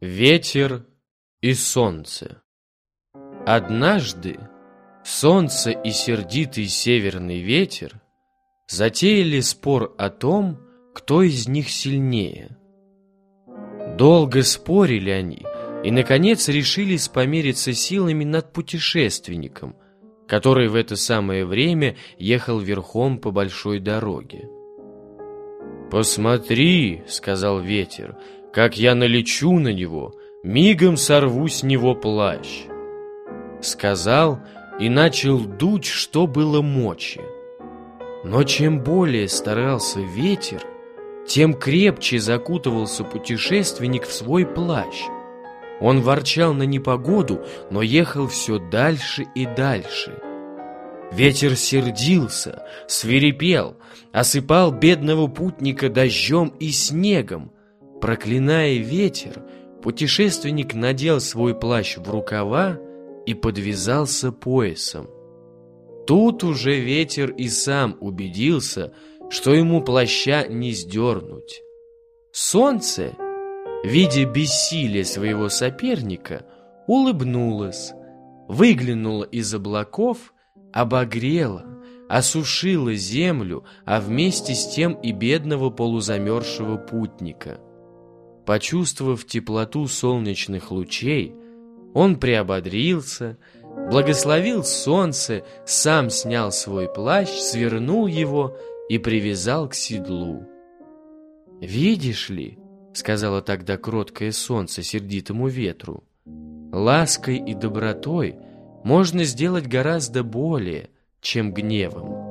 Ветер и солнце Однажды солнце и сердитый северный ветер затеяли спор о том, кто из них сильнее. Долго спорили они и, наконец, решились помериться силами над путешественником, который в это самое время ехал верхом по большой дороге. «Посмотри», — сказал ветер, — как я налечу на него, мигом сорву с него плащ. Сказал и начал дуть, что было мочи. Но чем более старался ветер, тем крепче закутывался путешественник в свой плащ. Он ворчал на непогоду, но ехал все дальше и дальше. Ветер сердился, свирепел, осыпал бедного путника дождем и снегом, Проклиная ветер, путешественник надел свой плащ в рукава и подвязался поясом. Тут уже ветер и сам убедился, что ему плаща не сдернуть. Солнце, видя бессилие своего соперника, улыбнулось, выглянуло из облаков, обогрело, осушило землю, а вместе с тем и бедного полузамерзшего путника – Почувствовав теплоту солнечных лучей, он приободрился, благословил солнце, сам снял свой плащ, свернул его и привязал к седлу. «Видишь ли», — сказала тогда кроткое солнце сердитому ветру, «лаской и добротой можно сделать гораздо более, чем гневом».